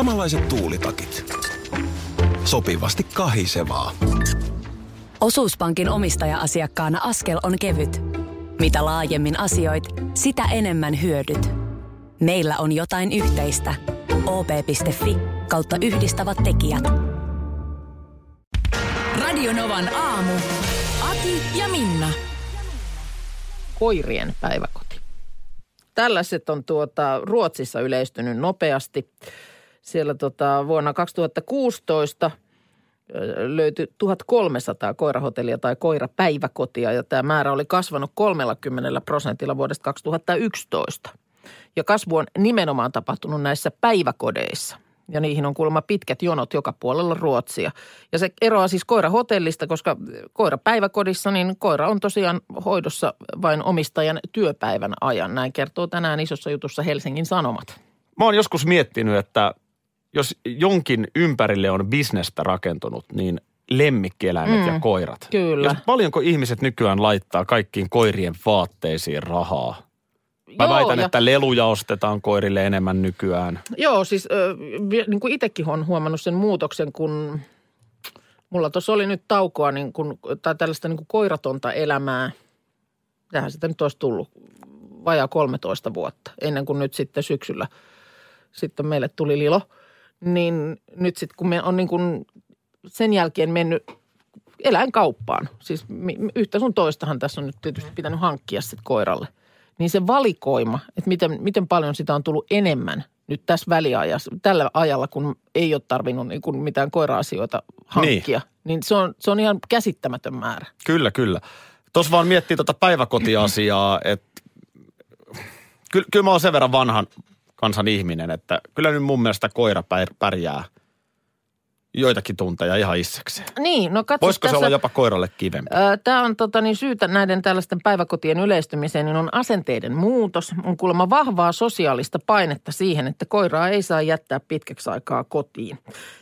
Samanlaiset tuulitakit. Sopivasti kahisevaa. Osuuspankin omistaja-asiakkaana askel on kevyt. Mitä laajemmin asioit, sitä enemmän hyödyt. Meillä on jotain yhteistä. op.fi kautta yhdistävät tekijät. Radionovan aamu. Ati ja Minna. koirien päiväkoti. Tällaiset on tuota, Ruotsissa yleistynyt nopeasti. Siellä tota, vuonna 2016 ö, löytyi 1300 koirahotellia tai koirapäiväkotia ja tämä määrä oli kasvanut 30 prosentilla vuodesta 2011. Ja kasvu on nimenomaan tapahtunut näissä päiväkodeissa. Ja niihin on kuulemma pitkät jonot joka puolella Ruotsia. Ja se eroaa siis koirahotellista, koska koirapäiväkodissa niin koira on tosiaan hoidossa vain omistajan työpäivän ajan. Näin kertoo tänään isossa jutussa Helsingin Sanomat. Mä oon joskus miettinyt, että jos jonkin ympärille on bisnestä rakentunut, niin lemmikkieläimet Mm, ja koirat. kyllä. Jos paljonko ihmiset nykyään laittaa kaikkiin koirien vaatteisiin rahaa? Mä Joo, väitän, ja- että leluja ostetaan koirille enemmän nykyään. Joo, siis vi- niin kuin itsekin olen huomannut sen muutoksen, kun mulla tuossa oli nyt taukoa niin kuin, tai tällaista niin kuin koiratonta elämää. Tähän sitä nyt olisi tullut vajaa 13 vuotta, ennen kuin nyt sitten syksyllä sitten meille tuli Lilo. Niin nyt sitten kun me on niin kuin sen jälkeen mennyt eläinkauppaan, siis yhtä sun toistahan tässä on nyt tietysti pitänyt hankkia sitten koiralle, niin se valikoima, että miten, miten paljon sitä on tullut enemmän nyt tässä väliajassa, tällä ajalla, kun ei ole tarvinnut niin kuin mitään koira-asioita hankkia, niin, niin se, on, se on ihan käsittämätön määrä. Kyllä, kyllä. Tuossa vaan miettii tuota päiväkotiasiaa, että kyllä, kyllä mä oon sen verran vanhan kansan ihminen, että kyllä nyt mun mielestä koira pär- pärjää joitakin tunteja ihan itsekseen. Niin, no katso Voisiko se tässä, olla jopa koiralle kivempi? Tämä on tota, niin syytä näiden tällaisten päiväkotien yleistymiseen, niin on asenteiden muutos. On kuulemma vahvaa sosiaalista painetta siihen, että koiraa ei saa jättää pitkäksi aikaa kotiin.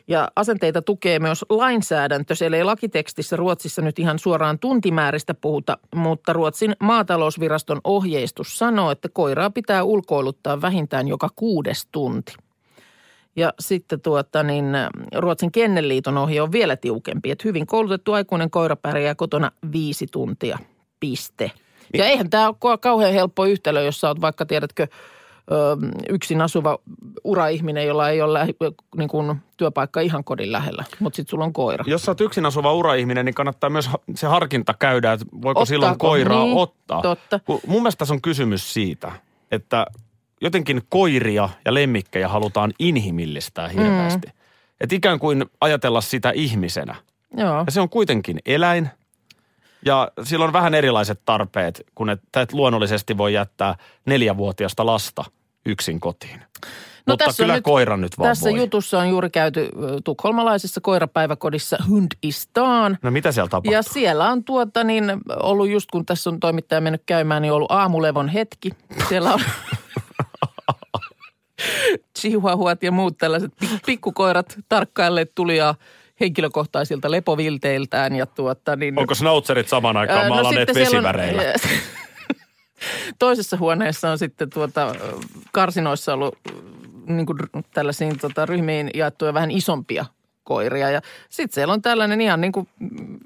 Ja asenteita tukee myös lainsäädäntö. Siellä ei lakitekstissä Ruotsissa nyt ihan suoraan tuntimääristä puhuta, mutta Ruotsin maatalousviraston ohjeistus sanoo, että koiraa pitää ulkoiluttaa vähintään joka kuudes tunti. Ja sitten tuota, niin Ruotsin Kennelliiton ohje on vielä tiukempi, että hyvin koulutettu aikuinen koira pärjää kotona viisi tuntia, piste. Ja eihän tämä ole kauhean helppo yhtälö, jos sä oot vaikka, tiedätkö, yksin asuva uraihminen, jolla ei ole niin kuin työpaikka ihan kodin lähellä, mutta sitten sulla on koira. Jos sä oot yksin asuva uraihminen, niin kannattaa myös se harkinta käydä, että voiko Ottaako? silloin koiraa Niin, ottaa. totta. Mun mielestä tässä on kysymys siitä, että jotenkin koiria ja lemmikkejä halutaan inhimillistää hirveästi. Mm. Että ikään kuin ajatella sitä ihmisenä. Joo. Ja se on kuitenkin eläin. Ja sillä on vähän erilaiset tarpeet, kun et, et luonnollisesti voi jättää neljävuotiasta lasta yksin kotiin. No, Mutta tässä kyllä nyt- koira nyt vaan Tässä voi. jutussa on juuri käyty tukholmalaisessa koirapäiväkodissa Hundistaan. No mitä siellä tapahtuu? Ja siellä on tuota niin ollut just kun tässä on toimittaja mennyt käymään, niin ollut aamulevon hetki. Siellä on chihuahuat ja muut tällaiset pik- pikkukoirat tarkkailleet tulijaa henkilökohtaisilta lepovilteiltään ja tuota niin... Onko snautserit saman aikaan Ää, maalaneet sitten siellä on- vesiväreillä? Toisessa huoneessa on sitten tuota, karsinoissa ollut niin kuin tällaisiin tota, ryhmiin jaettuja vähän isompia koiria. Ja sitten siellä on tällainen ihan niin kuin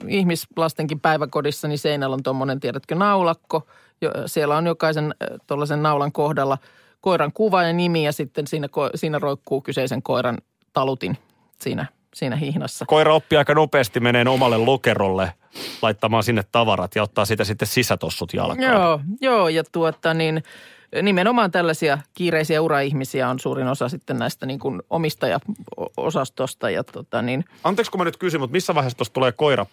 ihmislastenkin päiväkodissa, niin seinällä on tuommoinen, tiedätkö, naulakko. Jo, siellä on jokaisen tuollaisen naulan kohdalla koiran kuva ja nimi ja sitten siinä, siinä roikkuu kyseisen koiran talutin siinä, siinä hihnassa. Koira oppii aika nopeasti menee omalle lokerolle laittamaan sinne tavarat ja ottaa siitä sitten sisätossut jalkaan. Joo, joo ja tuota niin nimenomaan tällaisia kiireisiä uraihmisiä on suurin osa sitten näistä niin kuin omistaja-osastosta ja tota niin, Anteeksi kun mä nyt kysyn, mutta missä vaiheessa tuossa tulee koira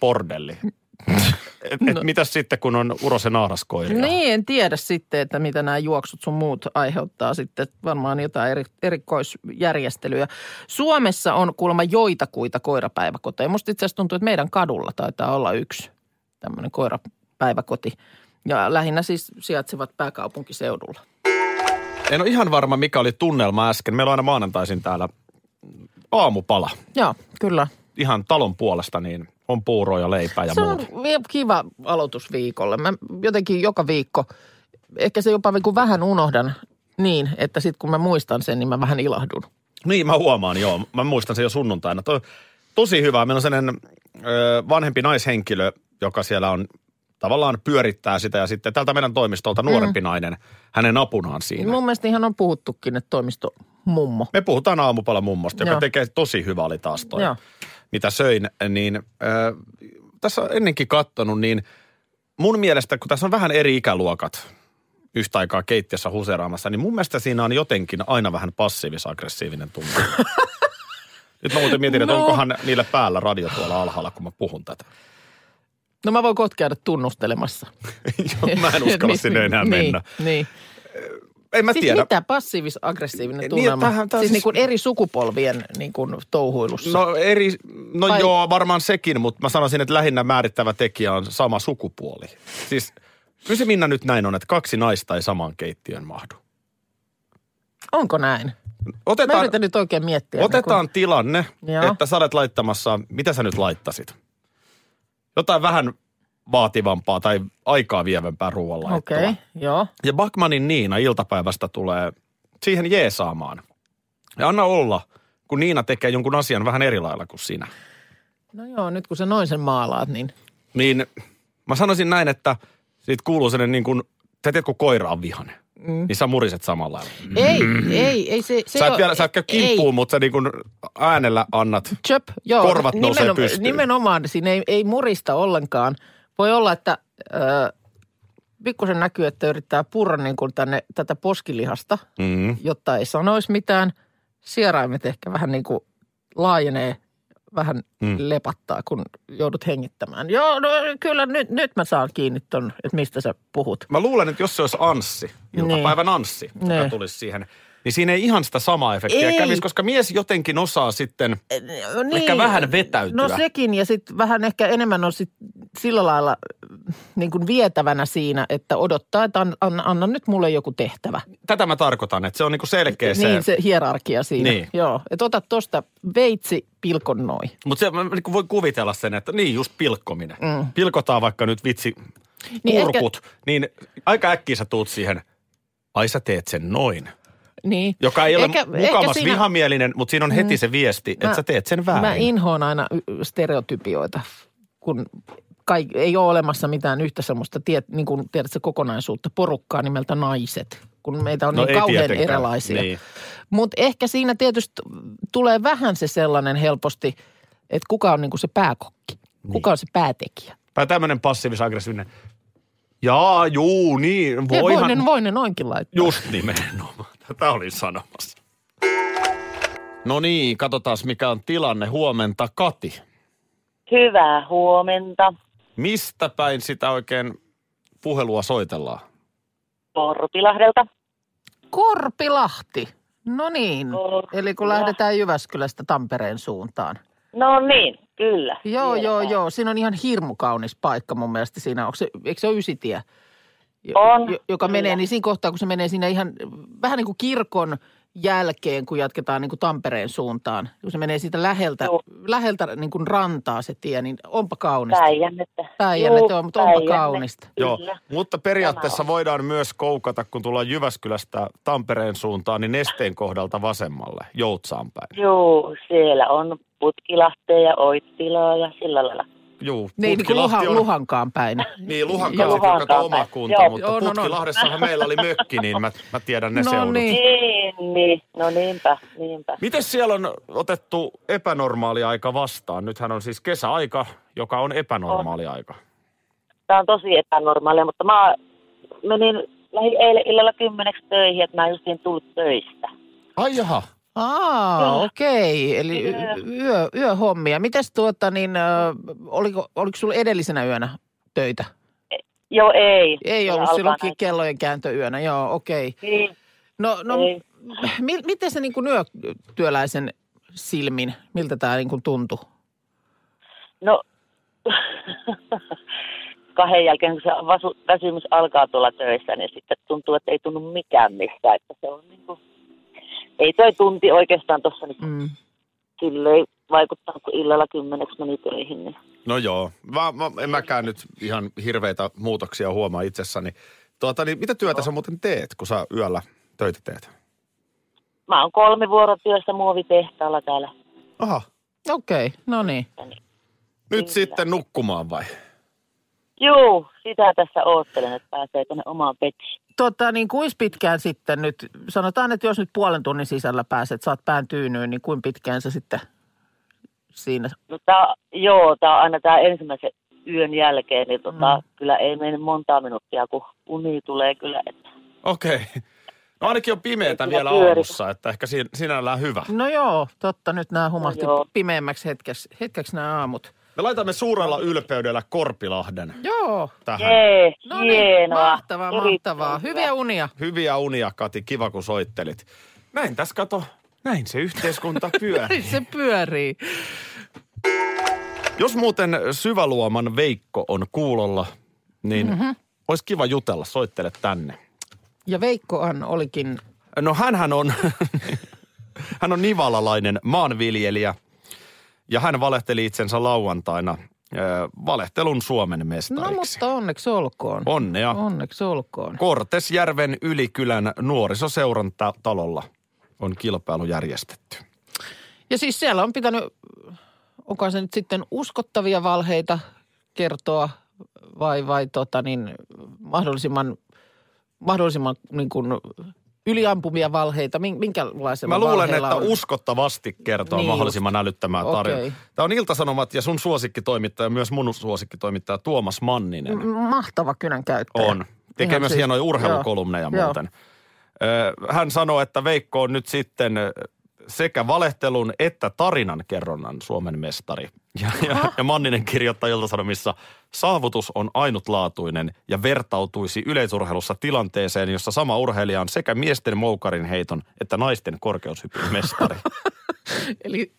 et, et mitäs sitten, kun on urosen naaraskoiria? niin en tiedä sitten, että mitä nämä juoksut sun muut aiheuttaa sitten varmaan jotain eri, erikoisjärjestelyjä. Suomessa on kuulemma joitakuita koirapäiväkoteja. Musta itse asiassa tuntuu, että meidän kadulla taitaa olla yksi tämmöinen koirapäiväkoti. Ja lähinnä siis sijaitsevat pääkaupunkiseudulla. En ole ihan varma, mikä oli tunnelma äsken. Meillä on aina maanantaisin täällä aamupala. Joo, kyllä. Ihan talon puolesta, niin on puuroa ja leipää ja se muuta. on kiva aloitus viikolle. Mä jotenkin joka viikko, ehkä se jopa niin vähän unohdan niin, että sitten kun mä muistan sen, niin mä vähän ilahdun. Niin, mä huomaan, joo. Mä muistan sen jo sunnuntaina. Toi, tosi hyvä. Meillä on sellainen ö, vanhempi naishenkilö, joka siellä on tavallaan pyörittää sitä ja sitten tältä meidän toimistolta nuorempi mm. nainen hänen apunaan siinä. Mun mielestä ihan on puhuttukin, että toimisto mummo. Me puhutaan aamupala mummosta, joka Joo. tekee tosi hyvä oli taas toi, Joo. Mitä söin. Niin äh, tässä on ennenkin kattonut, niin mun mielestä, kun tässä on vähän eri ikäluokat yhtä aikaa keittiössä huseeraamassa, niin mun mielestä siinä on jotenkin aina vähän passiivis-aggressiivinen tunne. Nyt mä muuten mietin, että No. onkohan niillä päällä radio tuolla alhaalla, kun mä puhun tätä. No mä voin kohta käydä tunnustelemassa. Joo, mä en uskalla sinne enää niin, mennä. Niin. En mä Siis tiedä. mitä passiivis-aggressiivinen Niin, tunnelma? tähän- tää siis siis- niin kuin eri sukupolvien niin kuin touhuilussa. No eri, no Vai- joo, varmaan sekin, mutta mä sanoisin, että lähinnä määrittävä tekijä on sama sukupuoli. Siis kyllä se Minna nyt näin on, että kaksi naista ei samaan keittiön mahdu. Onko näin? Mä Otetaan, yritän nyt oikein miettiä. otetaan Niin tilanne, Joo. että sä olet laittamassa, mitä sä nyt laittasit? Jotain vähän vaativampaa tai aikaa vievämpää ruoanlaittoa. Okei, okay, joo. Ja Backmanin Niina iltapäivästä tulee siihen jeesaamaan. Ja anna olla, kun Niina tekee jonkun asian vähän eri lailla kuin sinä. No joo, nyt kun sä noin sen maalaat, niin... Niin mä sanoisin näin, että siitä kuuluu sellainen niin kuin, sä tiedät kun koira on vihane, mm. niin sä muriset samalla lailla. Ei, ei, ei se... se Sä et vielä, sä et käy kimppuun, mutta sä niin kuin äänellä annat. Chöp, joo. Korvat nousee pystyyn. Nimenomaan, siinä ei, ei murista ollenkaan. Voi olla, että äh, pikkusen näkyy, että yrittää purra niin kuin tänne tätä poskilihasta, Mm. jotta ei sanoisi mitään. Sieraimet ehkä vähän niin kuin laajenee, vähän Mm. lepattaa, kun joudut hengittämään. Joo, no kyllä nyt, nyt mä saan kiinni ton, että mistä sä puhut. Mä luulen, että jos se olisi Anssi, iltapäivän Anssi, joka Niin. tulisi siihen, niin siinä ei ihan sitä samaa efektiä Ei. kävisi, koska mies jotenkin osaa sitten No ehkä vähän vetäytyä. No sekin ja sitten vähän ehkä enemmän on sit sillä lailla niin kuin vietävänä siinä, että odottaa, että an, an, anna nyt mulle joku tehtävä. Tätä mä tarkoitan, että se on niin kuin selkeä se. Niin se hierarkia siinä. Niin. Joo, että ota tosta veitsi, pilkon noin. Mutta se, mä niin voi kuvitella sen, että niin just pilkkominen. Mm. Pilkotaan vaikka nyt vitsi Niin kurkut, niin, niin aika äkkiä sä tuut siihen, ai sä teet sen noin. Niin. Joka ei ole ehkä mukamas siinä- vihamielinen, mutta siinä on heti se viesti, että sä teet sen väärin. Mä inhoon aina stereotypioita, kun kai, ei ole olemassa mitään yhtä semmoista, tiet, niin kuin tiedätkö, kokonaisuutta, porukkaa nimeltä naiset, kun meitä on No niin kauhean tietenkään, erilaisia. niin. Mutta ehkä siinä tietysti tulee vähän se sellainen helposti, että kuka on niin kuin se pääkokki, kuka on se päätekijä. Tai tämmöinen passiivis-aggressiivinen, jaa, juu, niin, Ja voihan. voinen, voinen noinkin laittaa. Just nimenomaan. Tätä olin sanomassa. No niin, katsotaan mikä on tilanne. Huomenta, Kati. Hyvää huomenta. Mistä päin sitä oikein puhelua soitellaan? Korpilahdelta. Korpilahti. No niin, Korpilahti. eli kun lähdetään Jyväskylästä Tampereen suuntaan. No niin, kyllä. Joo, Siellä joo, joo. Siinä on ihan hirmu kaunis paikka mun mielestä siinä. Onko se, eikö se ole Ysitie? On, jo- joka kyllä. menee, niin siinä kohtaa, kun se menee siinä ihan vähän niin kuin kirkon jälkeen, kun jatketaan niin kuin Tampereen suuntaan. Kun se menee siitä läheltä, Joo. läheltä niin kuin rantaa se tie, niin onpa kaunista. Päijännettä. Päijännettä on, mutta onpa Päijänne, kaunista. Joo, mutta periaatteessa voidaan myös koukata, kun tullaan Jyväskylästä Tampereen suuntaan, niin nesteen kohdalta vasemmalle, Joutsaan päin. Joo, siellä on Putkilahtea ja Oittilaa ja sillä lailla. Juu, Niin, niin kuin Luhan, on- Luhankaan päin. Niin, Luhankaan joka oma päin. kunta, Joo. mutta Joo, no, no. Putkilahdessahan meillä oli mökki, niin mä, mä tiedän ne No seudut. niin. Niin, niin. No niinpä, niinpä. Miten siellä on otettu epänormaali aika vastaan? Nythän on siis kesäaika, joka on epänormaali aika. Tämä on tosi epänormaalia, mutta mä menin, lähdin eilen illalla kymmeneksi töihin, että mä en justiin tullut töistä. Ai jaha. Aa, Kyllä. okei. Eli yö, yöhommia. Mites tuota niin, oliko, oliko sulla edellisenä yönä töitä? Joo, ei. Ei ollut silloinkin kellojen kääntöyönä, joo, okei. Niin, No, no Ei. mi- miten se niin kuin yötyöläisen silmin, miltä tämä niin kuin tuntui? No, kahden jälkeen, kun se vasu, väsymys alkaa tuolla töissä, niin sitten tuntuu, että ei tunnu mikään mistään. Että se on niin kuin, ei toi tunti oikeastaan tuossa nyt Mm. silleen vaikuttanut, kun illalla kymmeneksi meni töihin. Niin. No joo, mä, mä, en mäkään nyt ihan hirveitä muutoksia huomaa itsessäni. Tuota, niin mitä työtä sä muuten teet, kun sä yöllä töitä teet? mä oon kolme vuorotyössä muovitehtaalla täällä. Aha. Okei, okay, no niin. Nyt Kyllä. sitten nukkumaan vai? Juu, sitä tässä oottelen, että pääsee tuonne omaan petiin. Tota, niin kuinka pitkään sitten nyt, sanotaan, että jos nyt puolen tunnin sisällä pääset, saat pään tyynyyn, niin kuinka pitkään sä sitten siinä? No tää, joo, tää on aina tää ensimmäisen yön jälkeen, niin tota, Mm. kyllä ei mene montaa minuuttia, kun uni tulee kyllä. Että Okei. Okay. No ainakin on pimeätä Ei vielä kyllä pyöri. aamussa, että ehkä siinä, sinällään hyvä. No joo, totta, nyt nämä humahti joo. pimeämmäksi hetkeksi, hetkeksi nämä aamut. Me laitamme suurella ylpeydellä Korpilahden Joo, tähän. jee, no niin, hienoa. mahtavaa, Erittäin mahtavaa. Hyviä unia. Hyviä unia, Kati. Kiva, kun soittelit. Näin tässä kato. Näin se yhteiskunta pyörii. Se pyörii. Jos muuten syväluoman Veikko on kuulolla, niin Mhm. mm-hmm. olisi kiva jutella. Soittele tänne. Ja Veikkohan olikin, No hänhän on, hän on nivalalainen maanviljelijä ja hän valehteli itsensä lauantaina valehtelun Suomen no mestariksi. mutta onneksi olkoon. Onnea. Onneksi olkoon. Kortesjärven Ylikylän nuorisoseuran ta- talolla on kilpailu järjestetty. Ja siis siellä on pitänyt, onko se nyt sitten uskottavia valheita kertoa vai, vai tota niin, mahdollisimman, mahdollisimman niin kuin yliampumia valheita, Min- minkälaisella Mä luulen, että on? uskottavasti kertoo Niin mahdollisimman älyttömää tarinaa. Okei. Tämä on Iltasanomat ja sun suosikkitoimittaja, myös mun suosikkitoimittaja Tuomas Manninen. M- Mahtava kynän käyttäjä. On. Tekee Ihan myös siis- hienoja urheilukolumneja Joo. muuten. Ö, Hän sanoo, että Veikko on nyt sitten valehtelun että tarinan kerronnan Suomen mestari. Ja, ja, ja Manninen kirjoittaa Iltasanomissa, saavutus on ainutlaatuinen ja vertautuisi yleisurheilussa tilanteeseen, jossa sama urheilija on sekä miesten moukarin heiton että naisten korkeushypyn mestari. Eli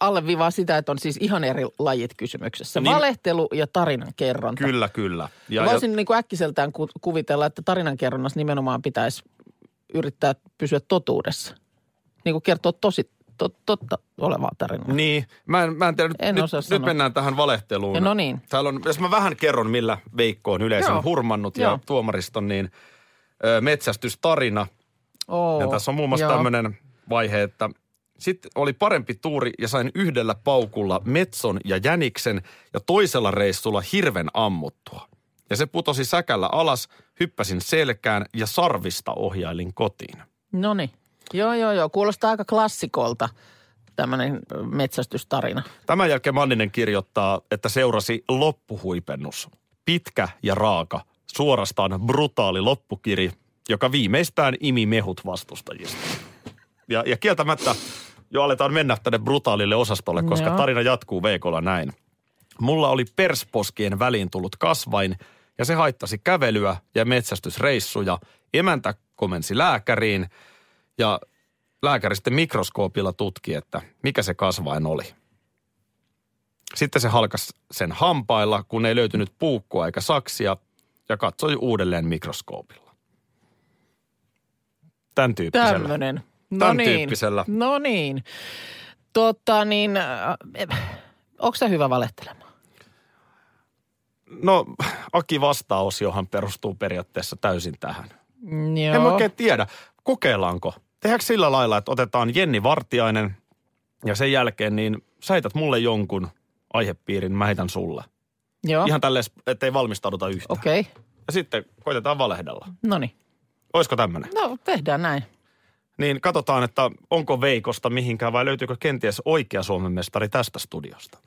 alleviivaa sitä, että on siis ihan eri lajit kysymyksessä. Niin- Valehtelu ja tarinan kerronta. kyllä, kyllä. Ja, Voisin niin kuin äkkiseltään ku- kuvitella, että tarinankerronnassa nimenomaan pitäisi yrittää pysyä totuudessa. Niin kuin kertoa tosi to, totta olevaa tarinaa. Niin, mä en, mä en tiedä. En nyt, osaa nyt sanoa. mennään tähän valehteluun. Ja no niin. Täällä on, jos mä vähän kerron, millä Veikko on yleisön Joo. hurmannut Joo. ja tuomariston, niin ö, metsästystarina. Oo, Ja tässä on muun muassa tämmöinen vaihe, että sitten oli parempi tuuri ja sain yhdellä paukulla metson ja jäniksen ja toisella reissulla hirven ammuttua. Ja se putosi säkällä alas, hyppäsin selkään ja sarvista ohjailin kotiin. No niin. Joo, joo, joo. Kuulostaa aika klassikolta tämmöinen metsästystarina. Tämän jälkeen Manninen kirjoittaa, että seurasi loppuhuipennus. Pitkä ja raaka, suorastaan brutaali loppukiri, joka viimeistään imi mehut vastustajista. Ja, ja kieltämättä jo aletaan mennä tänne brutaalille osastolle, koska Joo. tarina jatkuu Veikolla näin. Mulla oli persposkien väliin tullut kasvain ja se haittasi kävelyä ja metsästysreissuja. Emäntä komensi lääkäriin ja lääkäri sitten mikroskoopilla tutki, että mikä se kasvain oli. Sitten se halkas sen hampailla, kun ei löytynyt puukkoa eikä saksia ja katsoi uudelleen mikroskoopilla. Tämän tyyppisellä. Tämmöinen. No Tämän niin. tyyppisellä. No niin. Tota niin, äh, onko se hyvä valehtelemaan? No, Aki vastaosiohan perustuu periaatteessa täysin tähän. Joo. En oikein tiedä. Kokeillaanko? Tehdäänkö sillä lailla, että otetaan Jenni Vartiainen ja sen jälkeen niin sä heität mulle jonkun aihepiirin, mä heitän sulle. Joo. Ihan tälleen, ettei valmistauduta yhtään. Okei. Okay. Ja sitten koitetaan valehdella. No niin. Olisiko tämmöinen? No tehdään näin. Niin katsotaan, että onko Veikosta mihinkään vai löytyykö kenties oikea Suomen mestari tästä studiosta.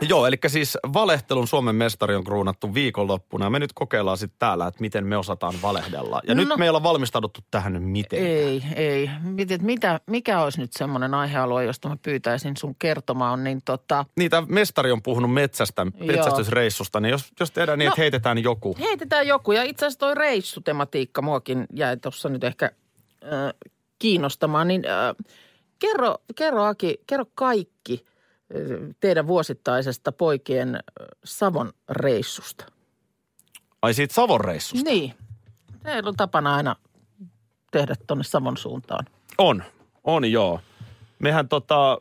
Joo, eli siis valehtelun Suomen mestari on kruunattu viikonloppuna me nyt kokeillaan sitten täällä, että miten me osataan valehdella. Ja no. nyt me ei olla valmistauduttu tähän miten. Ei, ei. Että mitä, mikä olisi nyt semmoinen aihealue, josta mä pyytäisin sun kertomaan, niin tota, Niitä mestari on puhunut metsästä, metsästysreissusta, niin jos, jos tehdään niin, No. että heitetään joku. heitetään joku. Ja itse asiassa toi reissutematiikka muakin jäi tuossa nyt ehkä äh, kiinnostamaan, niin äh, kerro, kerro Aki, kerro kaikki teidän vuosittaisesta poikien Savon reissusta. Ai siitä Savon reissusta? Niin. Teillä on tapana aina tehdä tuonne Savon suuntaan. On, on joo. Mehän tota,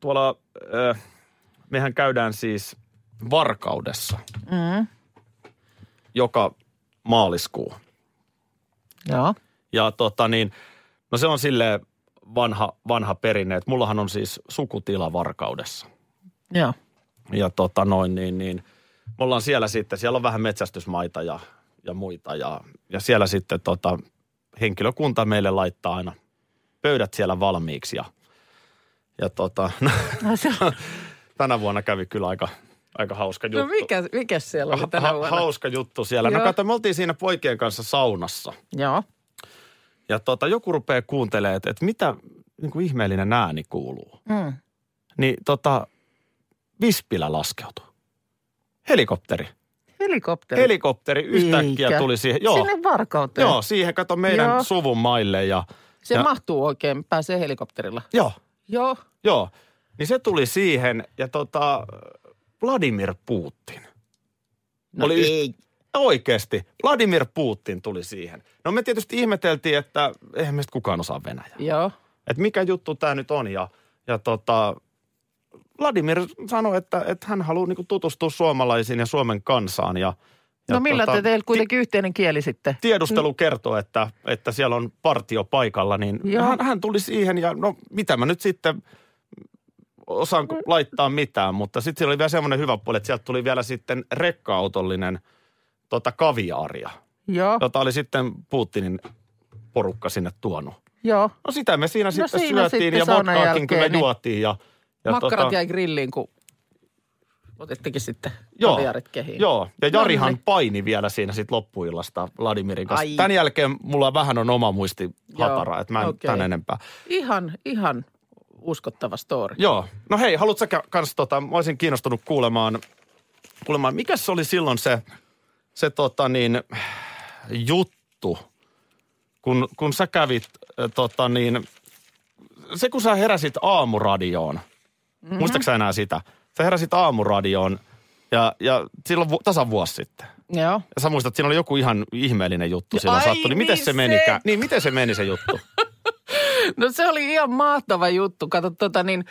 tuolla, äh, mehän käydään siis Varkaudessa Mm. joka maaliskuu. Joo. Ja tota niin, No se on sille vanha, vanha perinne, että mullahan on siis sukutila Varkaudessa. Joo. Ja tota noin, niin, niin me ollaan siellä sitten, siellä on vähän metsästysmaita ja, ja muita. Ja, ja siellä sitten tota, henkilökunta meille laittaa aina pöydät siellä valmiiksi. Ja, ja tota, No, se on, tänä vuonna kävi kyllä aika, aika hauska juttu. no mikä, mikä siellä oli tänä Ha- vuonna? hauska juttu siellä. No Joo. kato, me oltiin siinä poikien kanssa saunassa. Joo. Ja tota, joku rupeaa kuuntelemaan, että, että mitä niin kuin ihmeellinen ääni kuuluu. Mm. Niin tota, Vispilä laskeutui. Helikopteri. Helikopteri. Helikopteri yhtäkkiä Eikä. tuli siihen. Joo, Sinne Varkauteen. joo siihen kato meidän Joo. suvun maille. Ja, Se ja, mahtuu oikein, pääsee helikopterilla. Joo, Joo. joo. Niin se tuli siihen ja tota, Vladimir Putin. No Oli yht- ei. Oikeasti, Vladimir Putin tuli siihen. No me tietysti ihmeteltiin, että eihän meistä kukaan osaa Venäjää. Joo. Että mikä juttu tämä nyt on. Ja, ja tota, Vladimir sanoi, että, että hän haluaa niinku tutustua suomalaisiin ja Suomen kansaan. Ja, ja No millä tota, te teillä kuitenkin yhteinen kieli sitten? tiedustelu kertoo, että, että siellä on partio paikalla, niin Joo. hän, hän tuli siihen ja no mitä mä nyt sitten osaan laittaa mitään, mutta sitten siellä oli vielä semmoinen hyvä puoli, että sieltä tuli vielä sitten rekka-autollinen tota kaviaaria, Joo. jota oli sitten Putinin porukka sinne tuonut. Joo. No sitä me siinä sitten siinä syötiin sitten ja vodkaakin kyllä niin juotiin. Ja, ja Makkarat jäi grilliin, kun otettekin sitten Joo, kaviarit kehiin. Joo, ja No Jarihan niin. paini vielä siinä sitten loppuillasta Vladimirin kanssa. Ai. Tämän jälkeen mulla vähän on oma muisti hatara, että mä en okei. tämän enempää. Ihan, ihan uskottava story. Joo, no hei, haluatko sä ka- kans tota, mä olisin kiinnostunut kuulemaan, kuulemaan mikä se oli silloin se, se tota niin, juttu, kun, kun sä kävit tota niin, se kun sä heräsit aamuradioon, mm-hmm. muistatko sä enää sitä? Sä heräsit aamuradioon ja, ja silloin vu- tasan vuosi sitten. Joo. Ja sä muistat, että siinä oli joku ihan ihmeellinen juttu silloin Ai sattui. Niin miten niin se se. menikään? Niin, miten se meni se juttu? No se oli ihan mahtava juttu. Kato tota niin,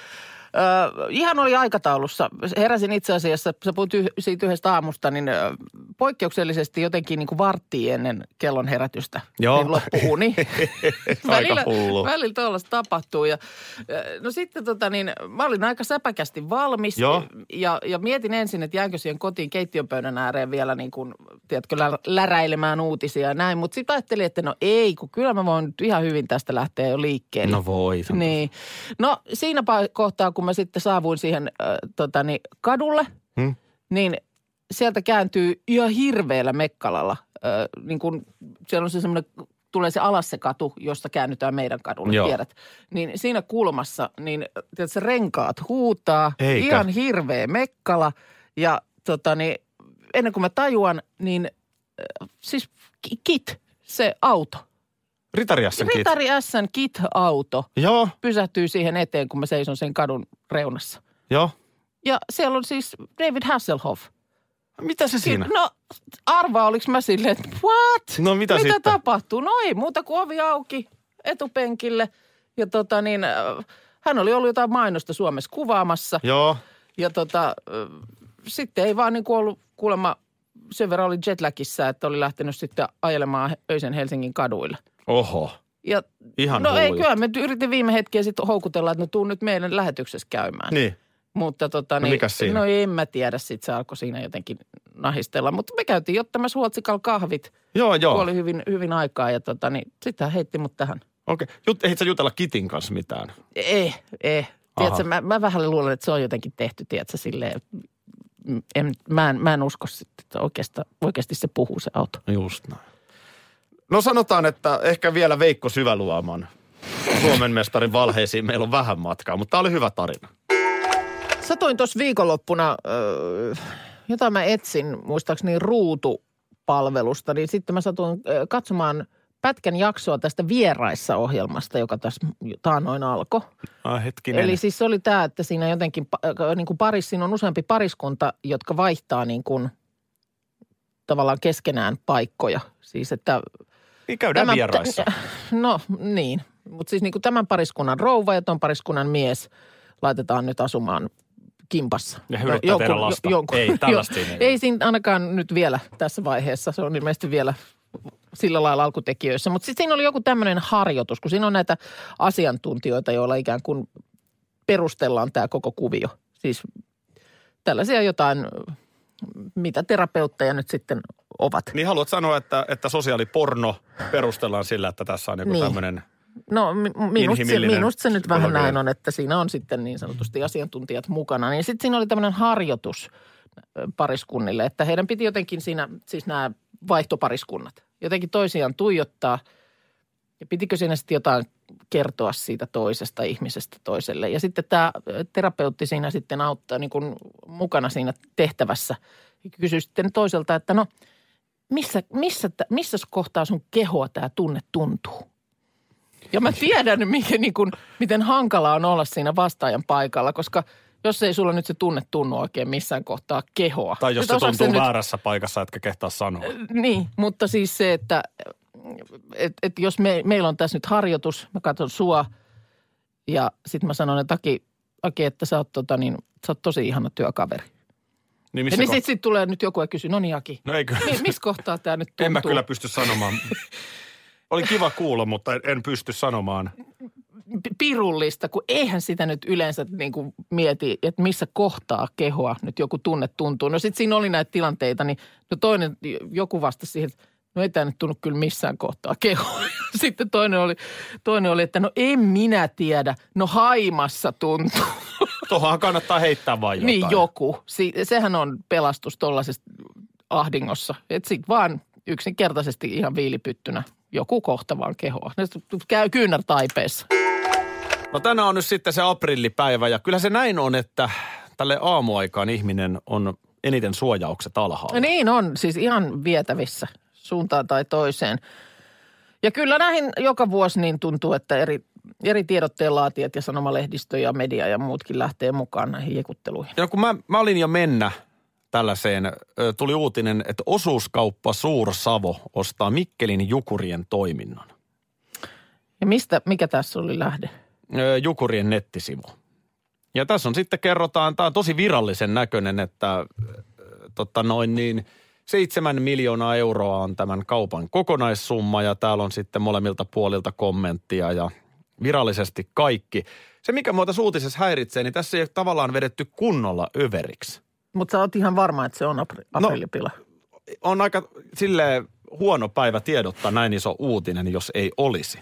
äh, ihan oli aikataulussa. Heräsin itse asiassa, sä puhut yh, siitä yhdestä aamusta, niin äh, poikkeuksellisesti jotenkin niin kuin varttiin ennen kellon herätystä. Joo. Niin loppuuni. Aika hullu. Välillä tuollaista tapahtuu. Ja, no sitten tota niin, mä olin aika säpäkästi valmis. Joo. Ja, ja mietin ensin, että jäänkö siihen kotiin keittiönpöydän ääreen vielä niin kuin, tiedätkö, lä- läräilemään uutisia ja näin. Mutta sitten ajattelin, että no ei, kun kyllä mä voin nyt ihan hyvin tästä lähteä jo liikkeelle. No voi. Niin. No siinä kohtaa, kun mä sitten saavuin siihen äh, totani, kadulle, Hmm? niin sieltä kääntyy ihan hirveällä mekkalalla. Äh, niin kun, siellä on se semmoinen, tulee se alas se katu, josta käännytään meidän kadulle, Joo. tiedät. Niin siinä kulmassa, niin tiedät, se renkaat huutaa, Eikä. ihan hirveä mekkala. Ja totani, ennen kuin mä tajuan, niin äh, siis ki- kit, se auto. Ritariassan kiitos. Ritari S:n kit-auto Joo, pysähtyy siihen eteen, kun mä seison sen kadun reunassa. joo. Ja siellä on siis David Hasselhoff. Mitä se siinä? No arvaa, oliko mä silleen, että what? No mitä Mitä sitten? tapahtuu? No ei muuta kuin ovi auki etupenkille. Ja tota niin, äh, hän oli ollut jotain mainosta Suomessa kuvaamassa. Joo. Ja tota, äh, sitten ei vaan niin kuin ollut kuulemma, sen verran oli jetlagissa, että oli lähtenyt sitten ajelemaan öisen Helsingin kaduilla. Oho. Ja Ihan no ei, kyllä me yritin viime hetkeä sitten houkutella, että no tuu nyt meidän lähetyksessä käymään. Niin. Mutta tota, No niin, siinä? No en mä tiedä, sit se alkoi siinä jotenkin nahistella. Mutta me käytiin ottamassa Huotsikal kahvit, Joo, kun joo. oli hyvin, hyvin aikaa ja tota, niin sitten hän heitti mut tähän. Okei. Jut, ehdit sä jutella Kitin kanssa mitään? Eh, eh. Tiedätkö, mä, mä vähän luulen, että se on jotenkin tehty, tiedätkö, silleen, mm, en, mä, en, mä en usko sitten, että oikeasti, oikeasti se puhuu se auto. No just näin. No sanotaan, että ehkä vielä Veikko Syväluoman Suomen mestarin valheisiin meillä on vähän matkaa, mutta tämä oli hyvä tarina. Satoin tuossa viikonloppuna, jota mä etsin, muistaakseni ruutupalvelusta, niin sitten mä satuin katsomaan pätkän jaksoa tästä vieraissa ohjelmasta, joka tässä taannoin alkoi. Ah, hetkinen. Eli siis oli tämä, että siinä jotenkin äh, niin kuin paris, siinä on useampi pariskunta, jotka vaihtaa niin kuin tavallaan keskenään paikkoja. Siis että niin käydään Tämä- vieraissa. No niin, mutta siis niin kuin tämän pariskunnan rouva ja ton pariskunnan mies laitetaan nyt asumaan kimpassa. Ja yrittää tehdä lasta. Ei, tällaista ei ei siinä ainakaan nyt vielä tässä vaiheessa. Se on ilmeisesti vielä sillä lailla alkutekijöissä. Mutta sitten siinä oli joku tämmöinen harjoitus, kun siinä on näitä asiantuntijoita, joilla ikään kuin perustellaan tämä koko kuvio. Siis tällaisia jotain, mitä terapeutteja nyt sitten ovat. Niin haluat sanoa, että, että sosiaaliporno perustellaan sillä, että tässä on joku Niin. tämmöinen... No mi- minusta se, minusta se nyt vähän näin on, että siinä on sitten niin sanotusti asiantuntijat mukana. Niin sitten siinä oli tämmöinen harjoitus pariskunnille, että heidän piti jotenkin siinä, siis nämä vaihtopariskunnat, jotenkin toisiaan tuijottaa. Ja pitikö siinä sitten jotain kertoa siitä toisesta ihmisestä toiselle. Ja sitten tämä terapeutti siinä sitten auttaa niin kuin mukana siinä tehtävässä. Ja kysyi sitten toiselta, että no missä, missä, missä kohtaa sun kehoa tämä tunne tuntuu? Ja mä tiedän, mikä, niin kuin, miten hankalaa on olla siinä vastaajan paikalla, koska jos ei sulla nyt se tunne tunnu oikein missään kohtaa kehoa. Tai jos se tuntuu nyt- väärässä paikassa, etkä kehtaa sanoa. Niin, mutta siis se, että et, et jos me, meillä on tässä nyt harjoitus, mä katson sua ja sitten mä sanon, että Aki, Aki että sä oot, tota, niin, sä oot tosi ihana työkaveri. Niin Ja missä niin ko- sitten sit tulee nyt joku ja kysyy, no niin Aki, No eikö? mi, missä kohtaa tämä nyt tuntuu? En mä kyllä pysty sanomaan. Oli kiva kuulla, mutta en, pysty sanomaan. pi- pirullista, kun eihän sitä nyt yleensä niin kuin mieti, että missä kohtaa kehoa nyt joku tunne tuntuu. No sitten siinä oli näitä tilanteita, niin no toinen, joku vastasi siihen, että no ei tämä nyt tunnu kyllä missään kohtaa kehoa. Sitten toinen oli, toinen oli, että no en minä tiedä, no haimassa tuntuu. Tuohonhan kannattaa heittää vain jotain. niin joku. Si- sehän on pelastus tuollaisessa ahdingossa. Että sitten vaan yksinkertaisesti ihan viilipyttynä joku kohta vaan kehoa. Ne käy kyynärtaipeessa. No tänään on nyt sitten se aprillipäivä ja kyllä se näin on, että tälle aamuaikaan ihminen on eniten suojaukset alhaalla. No niin on, siis ihan vietävissä suuntaan tai toiseen. Ja kyllä näihin joka vuosi niin tuntuu, että eri, eri tiedotteen laatijat ja sanomalehdistö ja media ja muutkin lähtee mukaan näihin jekutteluihin. Ja kun mä, mä olin jo mennä tällaiseen, tuli uutinen, että osuuskauppa Suur-Savo ostaa Mikkelin Jukurien toiminnon. Ja mistä, mikä tässä oli lähde? Jukurien nettisivu. Ja tässä on sitten kerrotaan, tämä on tosi virallisen näköinen, että totta noin niin, seitsemän miljoonaa euroa on tämän kaupan kokonaissumma ja täällä on sitten molemmilta puolilta kommenttia ja virallisesti kaikki. Se, mikä muuta uutisessa häiritsee, niin tässä ei ole tavallaan vedetty kunnolla överiksi. Mutta sä oot ihan varma, että se on apri, No, aprillipila. On aika silleen huono päivä tiedottaa näin iso uutinen, jos ei olisi.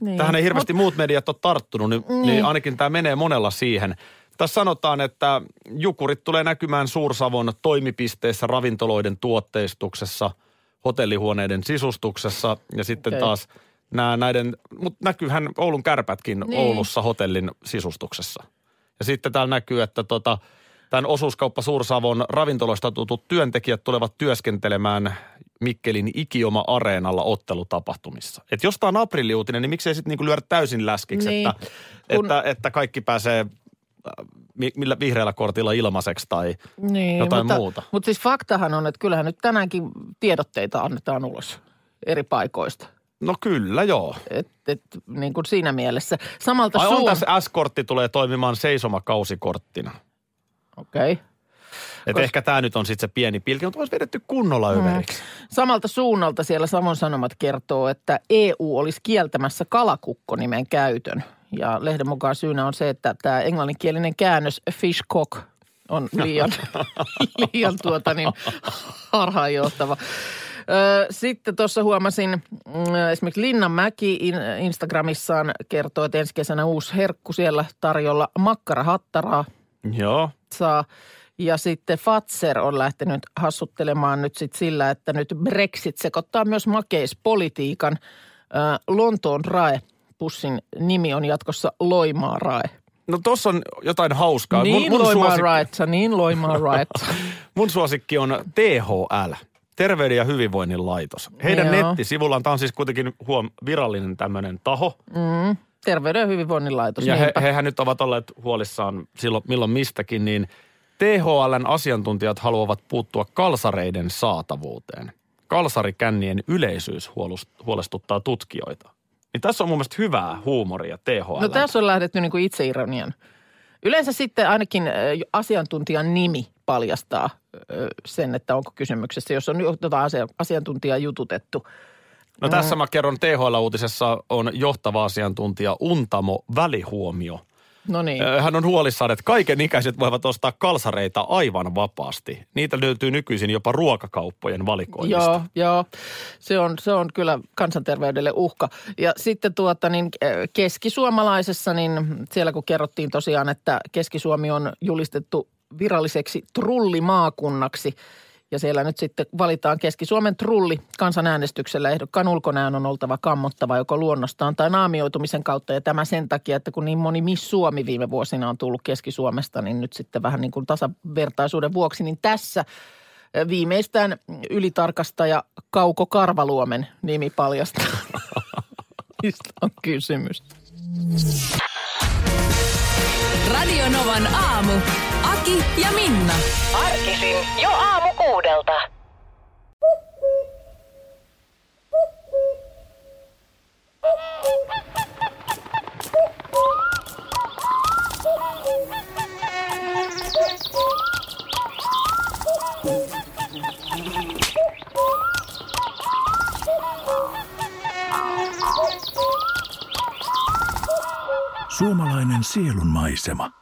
niin. Tähän ei hirveästi muut mediat ole tarttunut, niin, Niin. niin ainakin tämä menee monella siihen. Tässä sanotaan, että jukurit tulee näkymään Suursavon toimipisteissä, ravintoloiden tuotteistuksessa, hotellihuoneiden sisustuksessa ja sitten Okei. taas nämä näiden, mutta näkyyhän Oulun kärpätkin Niin. Oulussa hotellin sisustuksessa. Ja sitten täällä näkyy, että tota, tämän osuuskauppa Suursavon ravintoloista tutut työntekijät tulevat työskentelemään Mikkelin Ikioma-areenalla ottelutapahtumissa. Et jos tämä on aprilliuutinen, niin miksei sitten niinku lyödä täysin läskiksi, Niin, että, kun- että, että kaikki pääsee millä vihreällä kortilla ilmaiseksi tai niin, jotain mutta, muuta. Mutta siis faktahan on, että kyllähän nyt tänäänkin tiedotteita annetaan ulos eri paikoista. No kyllä, joo. Et, et, niin kuin siinä mielessä. Samalta Ai on suun... tässä S-kortti tulee toimimaan seisomakausikorttina. Okei. Okay. Et Kos- ehkä tämä nyt on sitten se pieni pilki, mutta olisi vedetty kunnolla överiksi. Samalta suunnalta siellä Savon Sanomat kertoo, että EU olisi kieltämässä kalakukko-nimen käytön. Ja lehden mukaan syynä on se, että tämä englanninkielinen käännös fish cock on liian, liian tuota niin, harhaanjohtava. Sitten tuossa huomasin, mm, esimerkiksi Linna Mäki in- Instagramissaan kertoo, että ensi kesänä uusi herkku siellä tarjolla makkarahattaraa Joo. saa. Ja sitten Fatser on lähtenyt hassuttelemaan nyt sit sillä, että nyt Brexit sekoittaa myös makeispolitiikan. Lontoon Rae, pussin nimi on jatkossa Loimaa Rae. No tossa on jotain hauskaa. Niin mun, mun, Loimaa suosikki, Raetsa, niin Loimaa Raetsa. mun suosikki on THL. Terveyden ja hyvinvoinnin laitos. Heidän Joo. nettisivullaan, tämä on siis kuitenkin huom, virallinen tämmöinen taho. Mm, terveyden ja hyvinvoinnin laitos. Ja he, hehän nyt ovat olleet huolissaan silloin milloin mistäkin, niin THLn asiantuntijat haluavat puuttua kalsareiden saatavuuteen. Kalsarikännien yleisyys huolestuttaa tutkijoita. Niin tässä on mun mielestä hyvää huumoria THL. No tässä on lähdetty niin kuin itseironian. Yleensä sitten ainakin asiantuntijan nimi paljastaa sen, että onko kysymyksessä, jos on jotain asia, asiantuntijaa jututettu. No tässä mä kerron THL-uutisessa on johtava asiantuntija Untamo Välihuomio. No niin. Hän on huolissaan, että kaiken ikäiset voivat ostaa kalsareita aivan vapaasti. Niitä löytyy nykyisin jopa ruokakauppojen valikoimista. Joo, joo. Se on, se on kyllä kansanterveydelle uhka. Ja sitten tuota niin keskisuomalaisessa, niin siellä kun kerrottiin tosiaan, että Keski-Suomi on julistettu viralliseksi trullimaakunnaksi. Ja siellä nyt sitten valitaan Keski-Suomen trulli kansanäänestyksellä. Ehdokkaan ulkonäön on oltava kammottava joko luonnostaan tai naamioitumisen kautta. Ja tämä sen takia, että kun niin moni Miss Suomi viime vuosina on tullut Keski-Suomesta, niin nyt sitten vähän niin kuin tasavertaisuuden vuoksi, niin tässä viimeistään ylitarkastaja Kauko Karvaluomen nimi paljastaa. Mistä on kysymys? Radio Novan aamu. Aki ja Minna. Arkisin jo aamu kuudelta. Suomalainen sielunmaisema.